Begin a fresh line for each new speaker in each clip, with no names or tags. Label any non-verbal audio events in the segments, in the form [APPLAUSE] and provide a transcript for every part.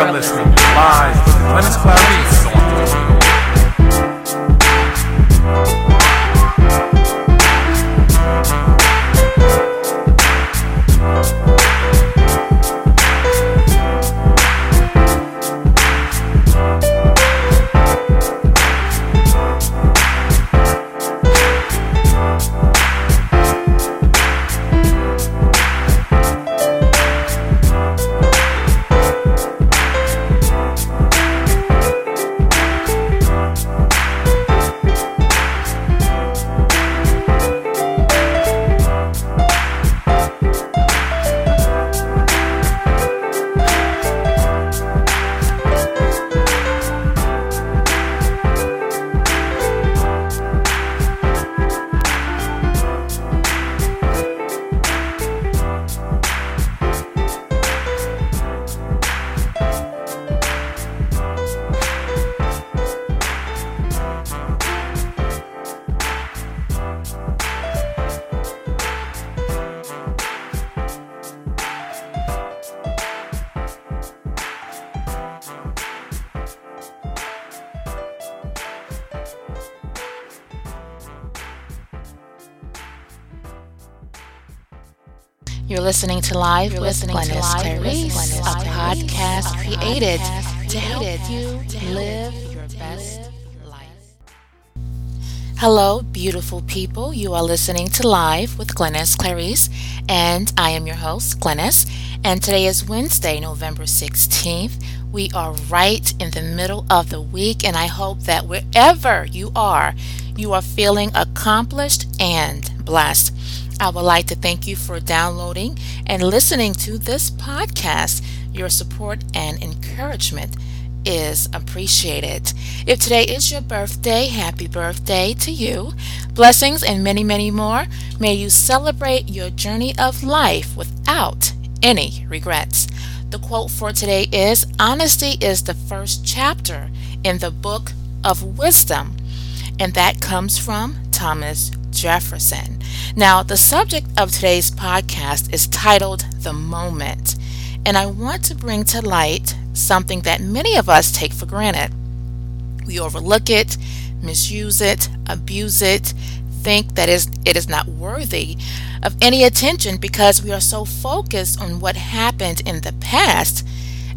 are listening live with Glennis Clarice.
You're listening to Live You're with Glennis Clarice, a podcast created to help you live your best life. Hello, beautiful people. You are listening to Live with Glennis Clarice, and I am your host, Glennis. And today is Wednesday, November 16th. We are right in the middle of the week, and I hope that wherever you are, you are feeling accomplished and blessed. I would like to thank you for downloading and listening to this podcast. Your support and encouragement is appreciated. If today is your birthday, happy birthday to you. Blessings and many, many more. May you celebrate your journey of life without any regrets. The quote for today is Honesty is the first chapter in the book of wisdom, and that comes from Thomas Jefferson. Now, the subject of today's podcast is titled The Moment, and I want to bring to light something that many of us take for granted. We overlook it, misuse it, abuse it, think that it is not worthy of any attention because we are so focused on what happened in the past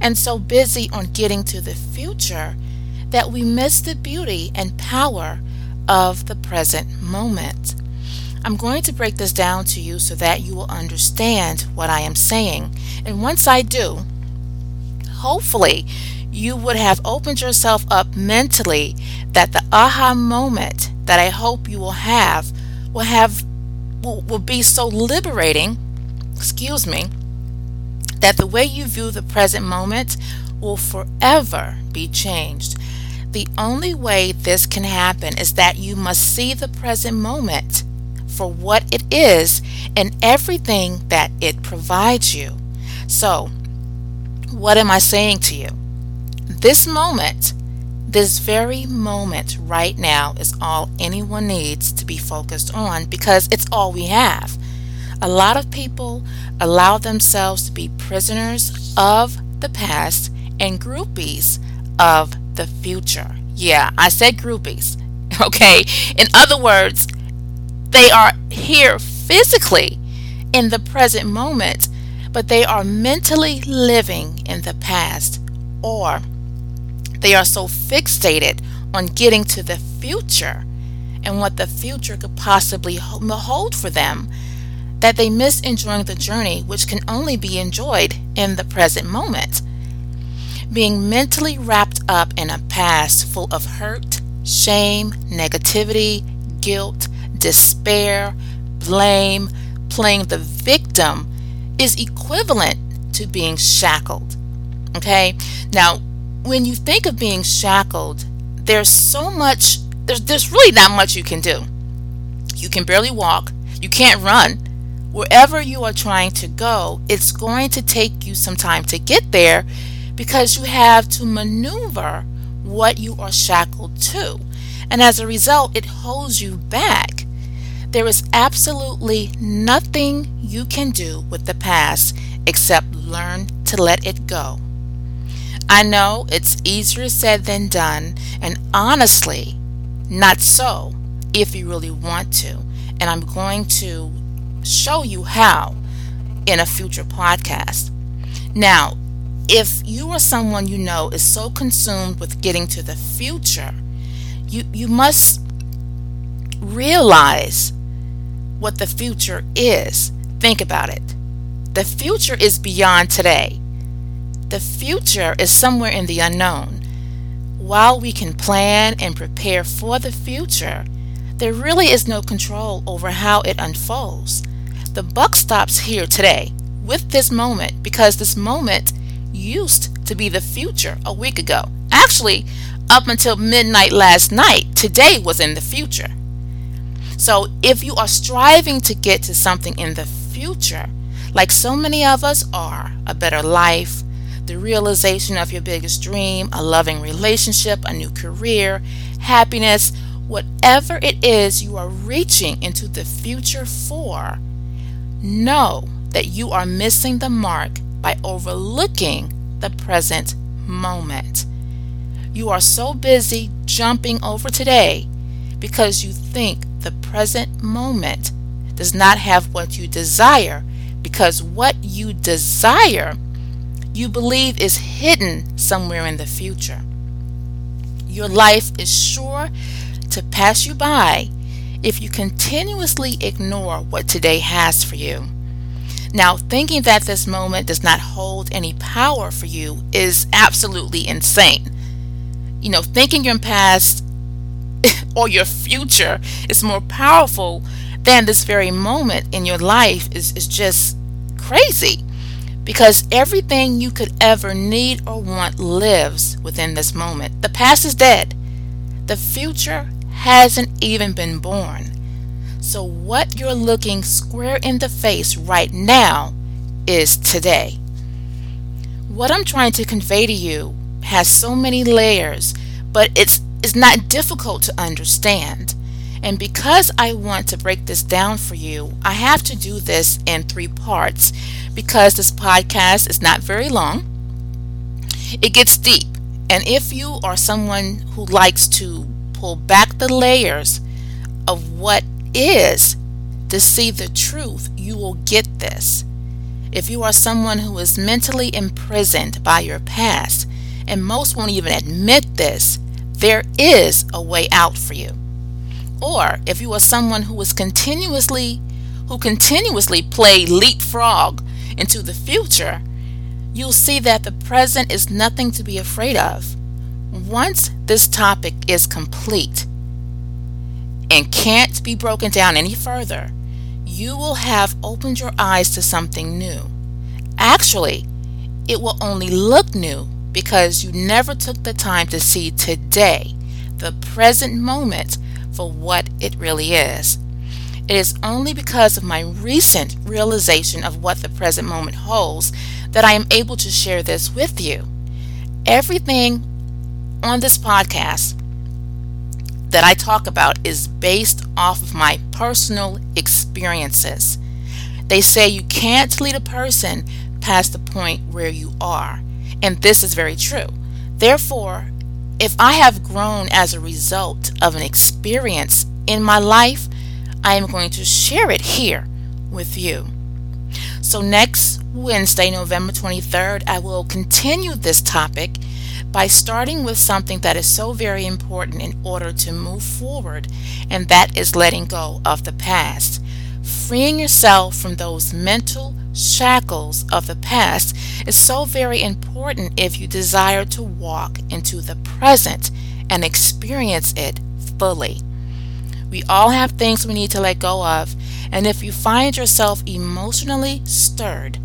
and so busy on getting to the future that we miss the beauty and power of the present moment. I'm going to break this down to you so that you will understand what I am saying. And once I do, hopefully you would have opened yourself up mentally that the aha moment that I hope you will have will have will, will be so liberating, excuse me, that the way you view the present moment will forever be changed. The only way this can happen is that you must see the present moment for what it is and everything that it provides you. So, what am I saying to you? This moment, this very moment right now, is all anyone needs to be focused on because it's all we have. A lot of people allow themselves to be prisoners of the past and groupies of the future. Yeah, I said groupies. [LAUGHS] Okay. In other words, they are here physically in the present moment, but they are mentally living in the past, or they are so fixated on getting to the future and what the future could possibly hold for them that they miss enjoying the journey, which can only be enjoyed in the present moment. Being mentally wrapped up in a past full of hurt, shame, negativity, guilt, despair, blame, playing the victim is equivalent to being shackled. Okay? Now, when you think of being shackled, there's so much, there's, there's really not much you can do. You can barely walk, you can't run. Wherever you are trying to go, it's going to take you some time to get there because you have to maneuver what you are shackled to. And as a result, it holds you back. There is absolutely nothing you can do with the past except learn to let it go. I know it's easier said than done, and honestly, not so if you really want to. And I'm going to show you how in a future podcast. Now, if you or someone you know is so consumed with getting to the future, you, you must realize what the future is. Think about it. The future is beyond today. The future is somewhere in the unknown. While we can plan and prepare for the future, there really is no control over how it unfolds. The buck stops here today with this moment because this moment used to be the future a week ago. Actually, up until midnight last night, today was in the future. So if you are striving to get to something in the future, like so many of us are, a better life, the realization of your biggest dream, a loving relationship, a new career, happiness, whatever it is you are reaching into the future for, know that you are missing the mark by overlooking the present moment. You are so busy jumping over today because you think the present moment does not have what you desire because what you desire you believe is hidden somewhere in the future. Your life is sure to pass you by if you continuously ignore what today has for you. Now, thinking that this moment does not hold any power for you is absolutely insane. You know, thinking your past [LAUGHS] or your future is more powerful than this very moment in your life is, is just crazy because everything you could ever need or want lives within this moment. The past is dead, the future hasn't even been born. So, what you're looking square in the face right now is today. What I'm trying to convey to you has so many layers, but it's, it's not difficult to understand. And because I want to break this down for you, I have to do this in three parts because this podcast is not very long. It gets deep. And if you are someone who likes to pull back the layers of what is to see the truth, you will get this. If you are someone who is mentally imprisoned by your past, and most won't even admit this, there is a way out for you. Or if you are someone who is continuously who continuously play leapfrog into the future, you'll see that the present is nothing to be afraid of. Once this topic is complete, and can't be broken down any further, you will have opened your eyes to something new. Actually, it will only look new because you never took the time to see today, the present moment, for what it really is. It is only because of my recent realization of what the present moment holds that I am able to share this with you. Everything on this podcast that I talk about is based off of my personal experiences. They say you can't lead a person past the point where you are, and this is very true. Therefore, if I have grown as a result of an experience in my life, I am going to share it here with you. So, next Wednesday, November 23rd, I will continue this topic by starting with something that is so very important in order to move forward, and that is letting go of the past. Freeing yourself from those mental shackles of the past is so very important if you desire to walk into the present and experience it fully. We all have things we need to let go of, and if you find yourself emotionally stirred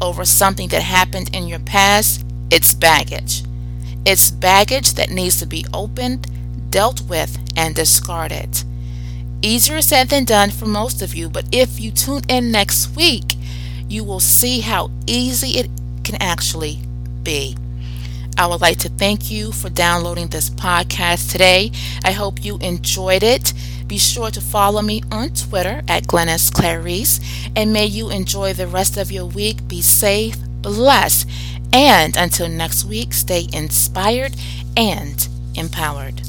over something that happened in your past, it's baggage. It's baggage that needs to be opened, dealt with, and discarded. Easier said than done for most of you, but if you tune in next week, you will see how easy it can actually be. I would like to thank you for downloading this podcast today. I hope you enjoyed it. Be sure to follow me on Twitter at Glennis Clarice, and may you enjoy the rest of your week. Be safe, blessed, And until next week, stay inspired and empowered.